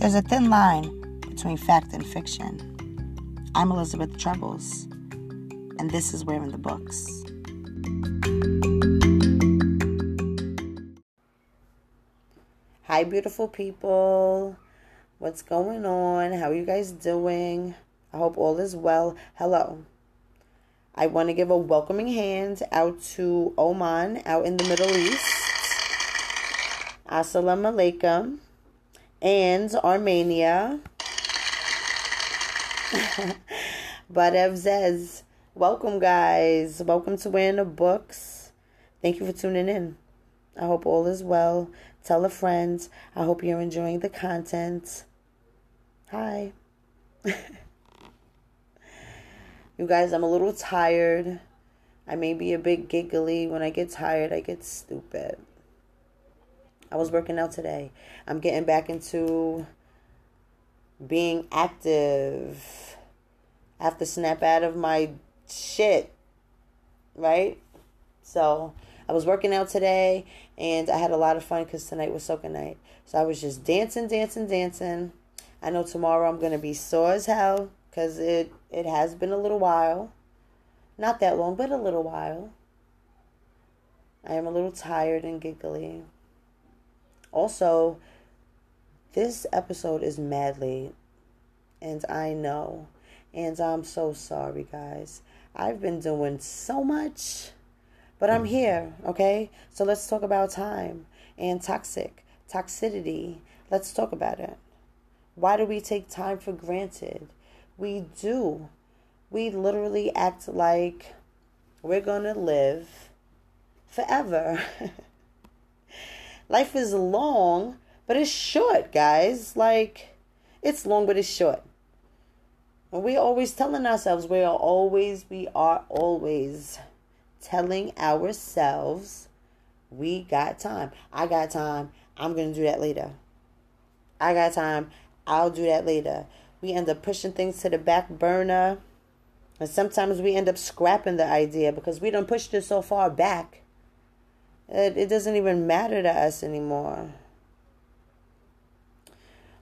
There's a thin line between fact and fiction. I'm Elizabeth Troubles, and this is Where in the Books. Hi, beautiful people. What's going on? How are you guys doing? I hope all is well. Hello. I want to give a welcoming hand out to Oman out in the Middle East. Assalamu alaikum. And Armenia. Barev Zez. Welcome, guys. Welcome to in the Books. Thank you for tuning in. I hope all is well. Tell a friend. I hope you're enjoying the content. Hi. you guys, I'm a little tired. I may be a bit giggly. When I get tired, I get stupid. I was working out today. I'm getting back into being active. I have to snap out of my shit. Right? So I was working out today and I had a lot of fun because tonight was soca night. So I was just dancing, dancing, dancing. I know tomorrow I'm going to be sore as hell because it, it has been a little while. Not that long, but a little while. I am a little tired and giggly. Also, this episode is madly, and I know, and I'm so sorry, guys. I've been doing so much, but I'm mm. here, okay? So let's talk about time and toxic, toxicity. Let's talk about it. Why do we take time for granted? We do. We literally act like we're going to live forever. Life is long, but it's short, guys. Like, it's long, but it's short. And we're always telling ourselves, we are always, we are always telling ourselves, we got time. I got time. I'm going to do that later. I got time. I'll do that later. We end up pushing things to the back burner. And sometimes we end up scrapping the idea because we don't push it so far back. It, it doesn't even matter to us anymore.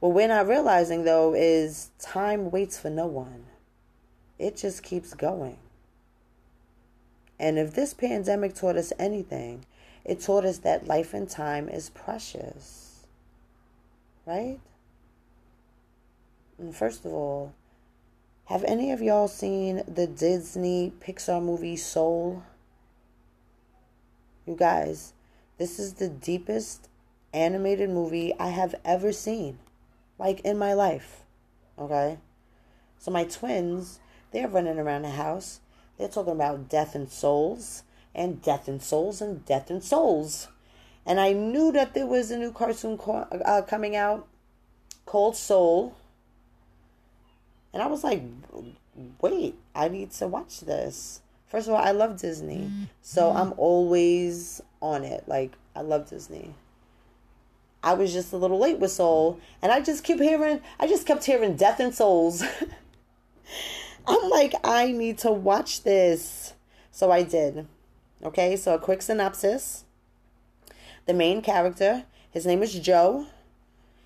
What we're not realizing though is time waits for no one. It just keeps going. And if this pandemic taught us anything, it taught us that life and time is precious. Right? And first of all, have any of y'all seen the Disney Pixar movie Soul? You guys, this is the deepest animated movie I have ever seen like in my life. Okay? So my twins, they're running around the house. They're talking about death and souls and death and souls and death and souls. And I knew that there was a new cartoon uh, coming out called Soul. And I was like, wait, I need to watch this. First of all, I love Disney. Mm-hmm. So I'm always on it. Like, I love Disney. I was just a little late with Soul, and I just keep hearing, I just kept hearing Death and Souls. I'm like, I need to watch this. So I did. Okay, so a quick synopsis. The main character, his name is Joe.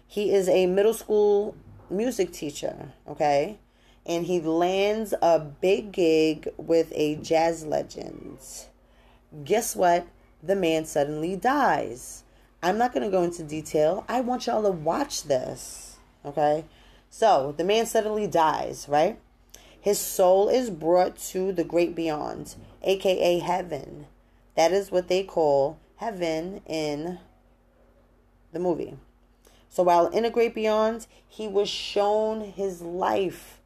He is a middle school music teacher, okay? And he lands a big gig with a jazz legend. Guess what? The man suddenly dies. I'm not going to go into detail. I want y'all to watch this. Okay? So, the man suddenly dies, right? His soul is brought to the great beyond, aka heaven. That is what they call heaven in the movie. So, while in a great beyond, he was shown his life.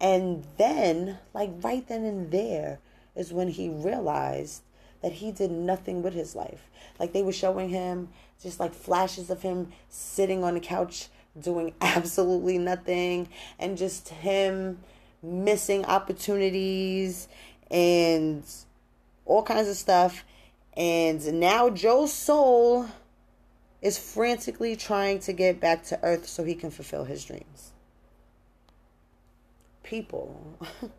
And then, like right then and there, is when he realized that he did nothing with his life. Like they were showing him just like flashes of him sitting on the couch doing absolutely nothing and just him missing opportunities and all kinds of stuff. And now Joe's soul is frantically trying to get back to earth so he can fulfill his dreams. People.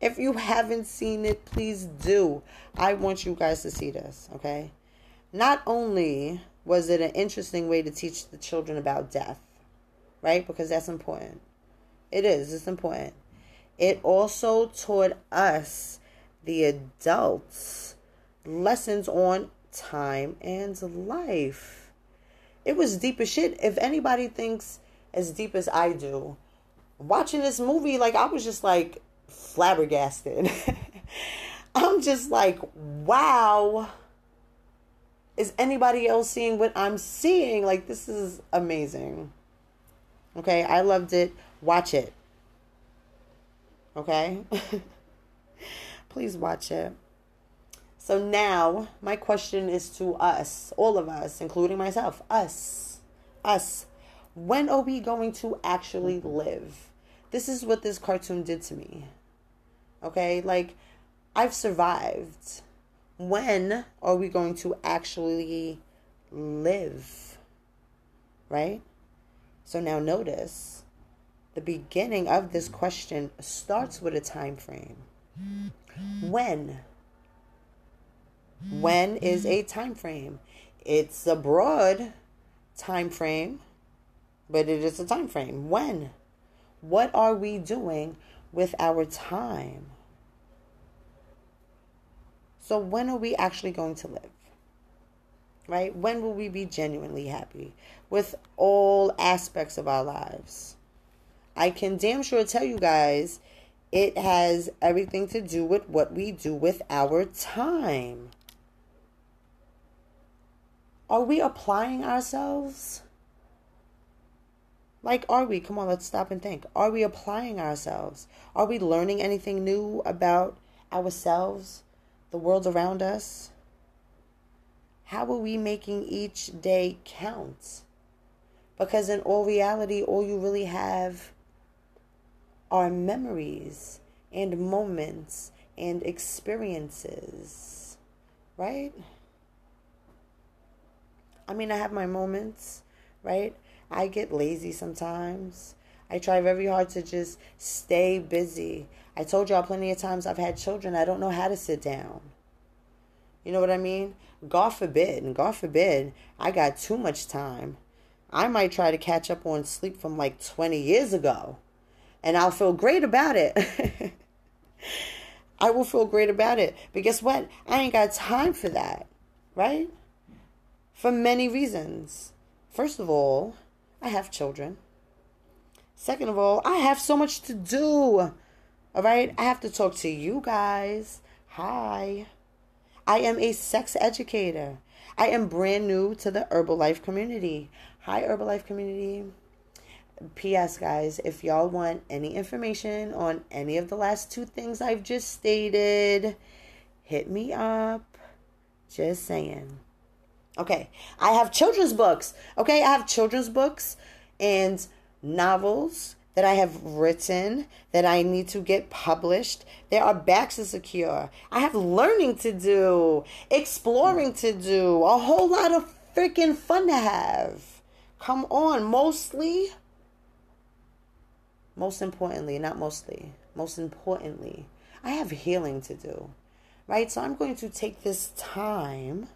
If you haven't seen it, please do. I want you guys to see this, okay? Not only was it an interesting way to teach the children about death, right? Because that's important. It is, it's important. It also taught us, the adults, lessons on time and life. It was deep as shit. If anybody thinks as deep as I do, watching this movie, like I was just like flabbergasted. I'm just like, wow. Is anybody else seeing what I'm seeing? Like, this is amazing. Okay, I loved it. Watch it. Okay? Please watch it. So now, my question is to us, all of us, including myself, us, us. When are we going to actually live? This is what this cartoon did to me. Okay? Like, I've survived. When are we going to actually live? Right? So now notice the beginning of this question starts with a time frame. When? When is a time frame? It's a broad time frame, but it is a time frame. When? What are we doing with our time? So, when are we actually going to live? Right? When will we be genuinely happy with all aspects of our lives? I can damn sure tell you guys it has everything to do with what we do with our time. Are we applying ourselves? Like, are we? Come on, let's stop and think. Are we applying ourselves? Are we learning anything new about ourselves, the world around us? How are we making each day count? Because in all reality, all you really have are memories and moments and experiences, right? I mean, I have my moments, right? I get lazy sometimes. I try very hard to just stay busy. I told y'all plenty of times I've had children. I don't know how to sit down. You know what I mean? God forbid, and God forbid, I got too much time. I might try to catch up on sleep from like 20 years ago, and I'll feel great about it. I will feel great about it. But guess what? I ain't got time for that, right? for many reasons. First of all, I have children. Second of all, I have so much to do. All right, I have to talk to you guys. Hi. I am a sex educator. I am brand new to the Herbalife community. Hi, Herbalife community. P.S. guys, if y'all want any information on any of the last two things I've just stated, hit me up. Just saying. Okay, I have children's books. Okay, I have children's books and novels that I have written that I need to get published. There are backs to secure. I have learning to do, exploring to do, a whole lot of freaking fun to have. Come on, mostly, most importantly, not mostly, most importantly, I have healing to do, right? So I'm going to take this time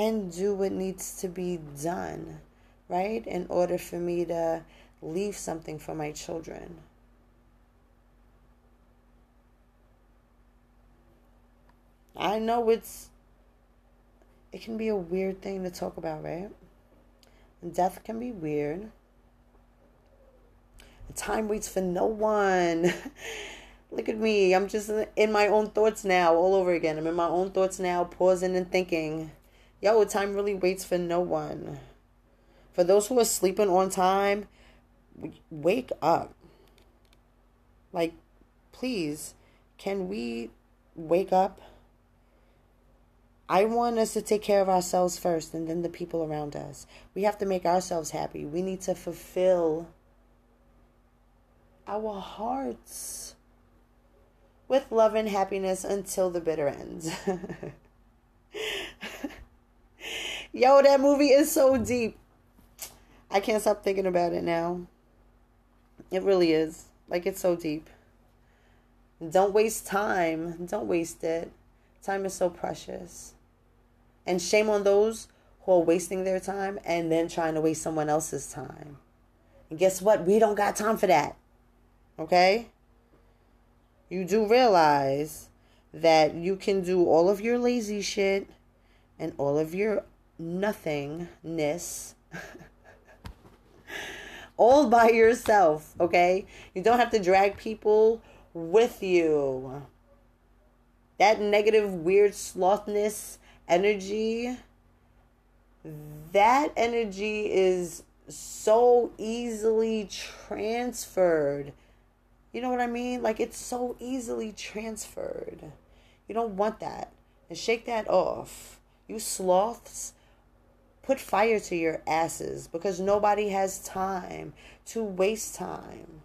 and do what needs to be done, right? In order for me to leave something for my children. I know it's it can be a weird thing to talk about, right? Death can be weird. Time waits for no one. Look at me. I'm just in my own thoughts now, all over again. I'm in my own thoughts now, pausing and thinking. Yo, time really waits for no one. For those who are sleeping on time, wake up. Like, please, can we wake up? I want us to take care of ourselves first and then the people around us. We have to make ourselves happy. We need to fulfill our hearts with love and happiness until the bitter ends. Yo, that movie is so deep. I can't stop thinking about it now. It really is. Like, it's so deep. Don't waste time. Don't waste it. Time is so precious. And shame on those who are wasting their time and then trying to waste someone else's time. And guess what? We don't got time for that. Okay? You do realize that you can do all of your lazy shit and all of your nothingness all by yourself, okay? You don't have to drag people with you. That negative, weird slothness energy, that energy is so easily transferred. You know what I mean? Like it's so easily transferred. You don't want that. And shake that off. You sloths, put fire to your asses because nobody has time to waste time.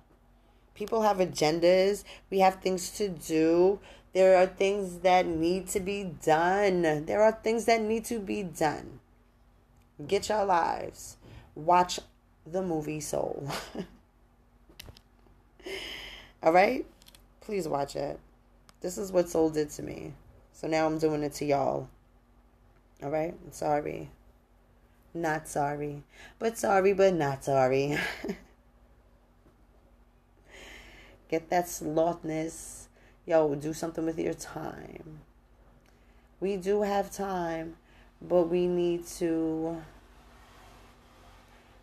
People have agendas, we have things to do. There are things that need to be done. There are things that need to be done. Get your lives. Watch the movie Soul. All right? Please watch it. This is what Soul did to me. So now I'm doing it to y'all. All right? I'm sorry. Not sorry. But sorry, but not sorry. Get that slothness. Yo, do something with your time. We do have time, but we need to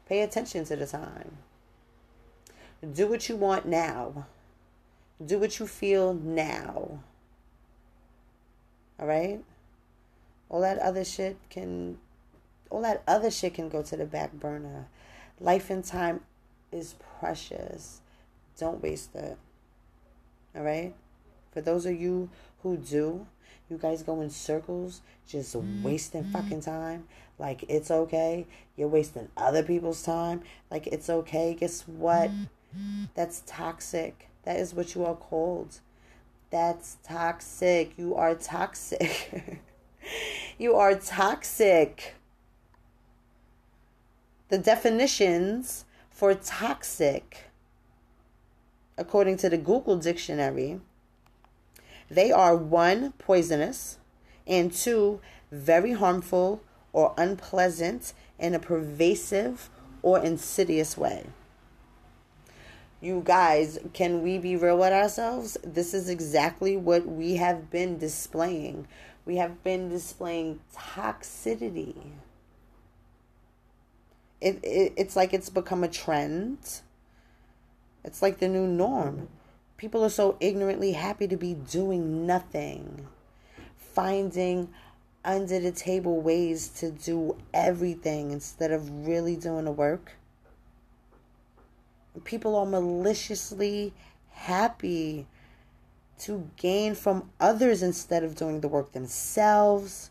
pay attention to the time. Do what you want now. Do what you feel now. All right? All that other shit can all that other shit can go to the back burner. Life and time is precious. Don't waste it. All right? For those of you who do, you guys go in circles just wasting fucking time. Like it's okay. You're wasting other people's time. Like it's okay. Guess what? That's toxic. That is what you are called. That's toxic. You are toxic. you are toxic. The definitions for toxic, according to the Google Dictionary, they are one, poisonous, and two, very harmful or unpleasant in a pervasive or insidious way. You guys, can we be real with ourselves? This is exactly what we have been displaying. We have been displaying toxicity it, it it's like it's become a trend. It's like the new norm. People are so ignorantly happy to be doing nothing, finding under the table ways to do everything instead of really doing the work. People are maliciously happy to gain from others instead of doing the work themselves.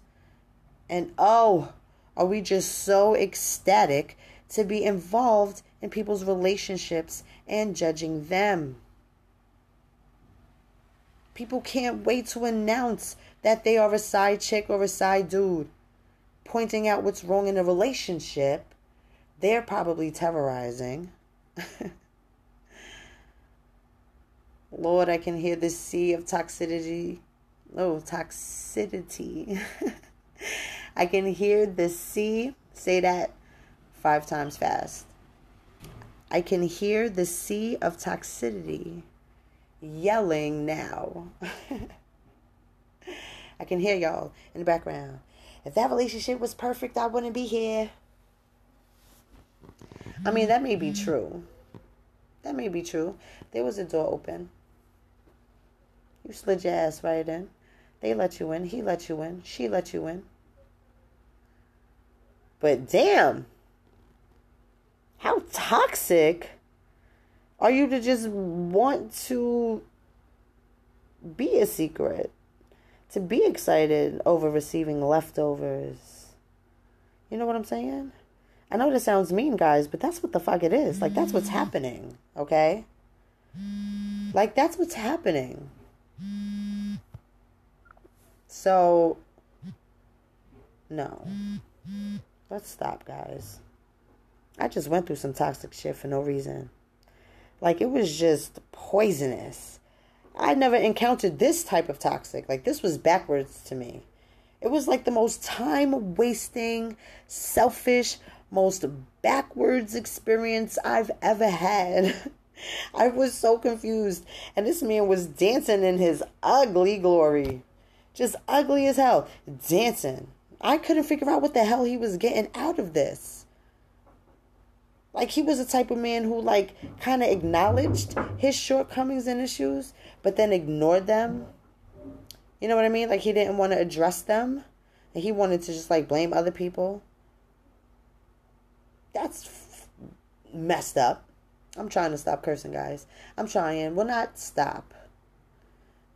And oh, are we just so ecstatic to be involved in people's relationships and judging them? People can't wait to announce that they are a side chick or a side dude, pointing out what's wrong in a relationship. They're probably terrorizing. Lord, I can hear the sea of toxicity. Oh, toxicity. I can hear the sea. Say that five times fast. I can hear the sea of toxicity yelling now. I can hear y'all in the background. If that relationship was perfect, I wouldn't be here. I mean, that may be mm-hmm. true. That may be true. There was a door open. You slid your ass right in. They let you in. He let you in. She let you in. But damn, how toxic are you to just want to be a secret? To be excited over receiving leftovers. You know what I'm saying? I know this sounds mean, guys, but that's what the fuck it is. Like, that's what's mm-hmm. happening, okay? Like, that's what's happening. So, no. Let's stop, guys. I just went through some toxic shit for no reason. Like, it was just poisonous. I never encountered this type of toxic. Like, this was backwards to me. It was like the most time wasting, selfish, most backwards experience I've ever had. I was so confused. And this man was dancing in his ugly glory. Just ugly as hell. Dancing. I couldn't figure out what the hell he was getting out of this. Like he was the type of man who like kind of acknowledged his shortcomings and issues, but then ignored them. You know what I mean? Like he didn't want to address them. He wanted to just like blame other people. That's f- messed up. I'm trying to stop cursing, guys. I'm trying. Will not stop.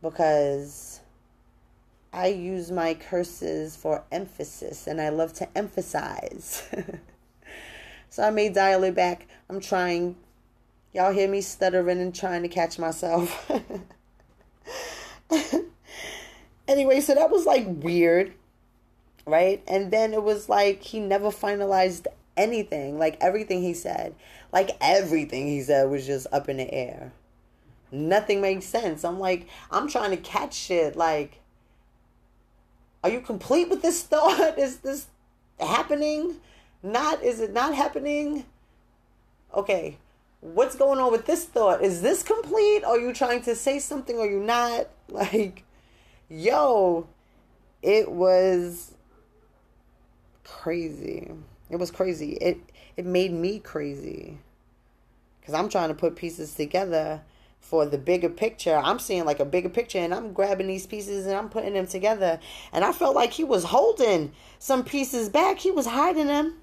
Because I use my curses for emphasis and I love to emphasize. so I may dial it back. I'm trying. Y'all hear me stuttering and trying to catch myself. anyway, so that was like weird, right? And then it was like he never finalized anything. Like everything he said, like everything he said was just up in the air. Nothing makes sense. I'm like, I'm trying to catch shit. Like, are you complete with this thought? Is this happening? Not, is it not happening? Okay, what's going on with this thought? Is this complete? Are you trying to say something or you not? Like, yo, it was crazy. It was crazy. It it made me crazy. Cuz I'm trying to put pieces together for the bigger picture. I'm seeing like a bigger picture and I'm grabbing these pieces and I'm putting them together. And I felt like he was holding some pieces back. He was hiding them.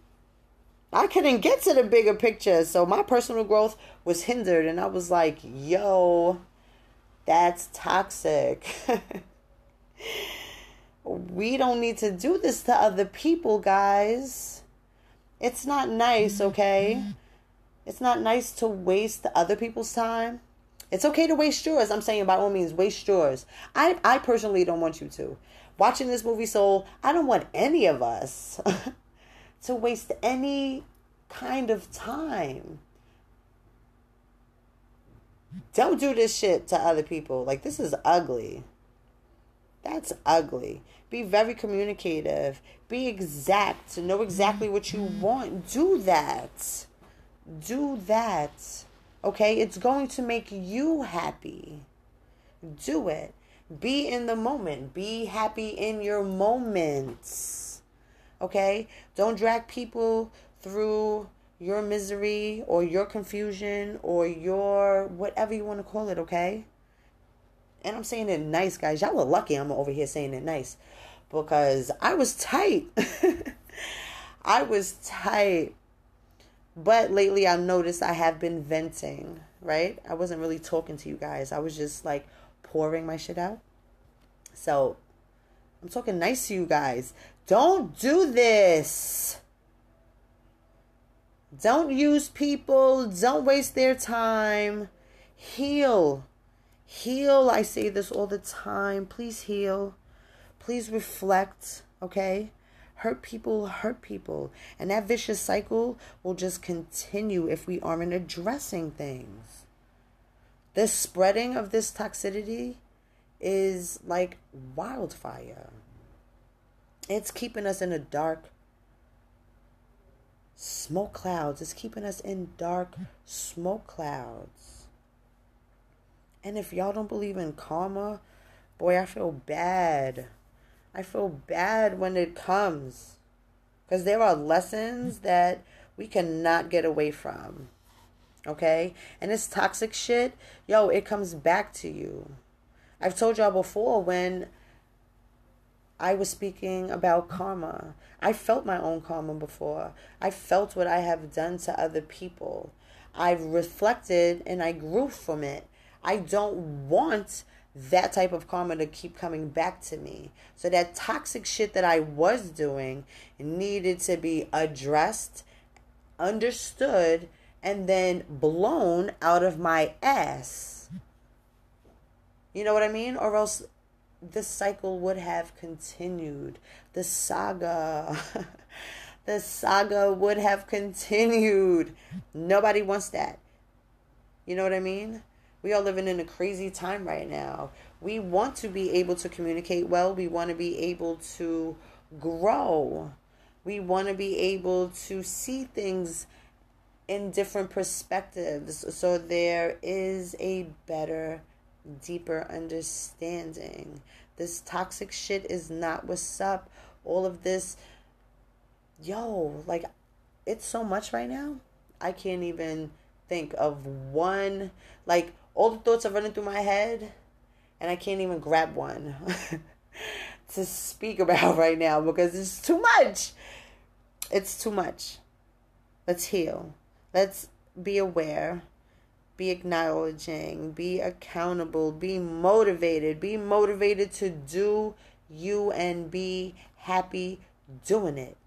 I couldn't get to the bigger picture. So my personal growth was hindered. And I was like, yo, that's toxic. we don't need to do this to other people, guys. It's not nice, mm-hmm. okay? It's not nice to waste other people's time. It's okay to waste yours. I'm saying by all means, waste yours. I, I personally don't want you to. Watching this movie, Soul, I don't want any of us to waste any kind of time. Don't do this shit to other people. Like, this is ugly. That's ugly. Be very communicative. Be exact. Know exactly what you want. Do that. Do that. Okay? It's going to make you happy. Do it. Be in the moment. Be happy in your moments. Okay? Don't drag people through your misery or your confusion or your whatever you want to call it, okay? And I'm saying it nice, guys. Y'all are lucky I'm over here saying it nice because I was tight. I was tight. But lately I noticed I have been venting, right? I wasn't really talking to you guys. I was just like pouring my shit out. So I'm talking nice to you guys. Don't do this. Don't use people. Don't waste their time. Heal. Heal. I say this all the time. Please heal. Please reflect, okay? Hurt people hurt people. And that vicious cycle will just continue if we aren't addressing things. The spreading of this toxicity is like wildfire. It's keeping us in a dark smoke clouds. It's keeping us in dark smoke clouds. And if y'all don't believe in karma, boy, I feel bad. I feel bad when it comes. Because there are lessons that we cannot get away from. Okay? And this toxic shit, yo, it comes back to you. I've told y'all before when I was speaking about karma. I felt my own karma before. I felt what I have done to other people. I've reflected and I grew from it. I don't want that type of karma to keep coming back to me. So that toxic shit that I was doing needed to be addressed, understood, and then blown out of my ass. You know what I mean? Or else the cycle would have continued. The saga. the saga would have continued. Nobody wants that. You know what I mean? We are living in a crazy time right now. We want to be able to communicate well. We want to be able to grow. We want to be able to see things in different perspectives so there is a better, deeper understanding. This toxic shit is not what's up. All of this, yo, like, it's so much right now. I can't even think of one. Like, all the thoughts are running through my head, and I can't even grab one to speak about right now because it's too much. It's too much. Let's heal. Let's be aware, be acknowledging, be accountable, be motivated, be motivated to do you and be happy doing it.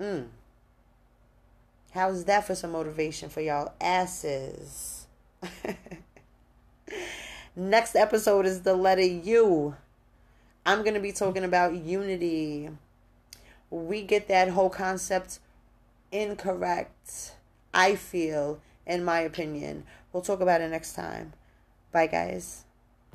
Mm. How's that for some motivation for y'all asses? Next episode is the letter U. I'm going to be talking about unity. We get that whole concept incorrect, I feel, in my opinion. We'll talk about it next time. Bye, guys.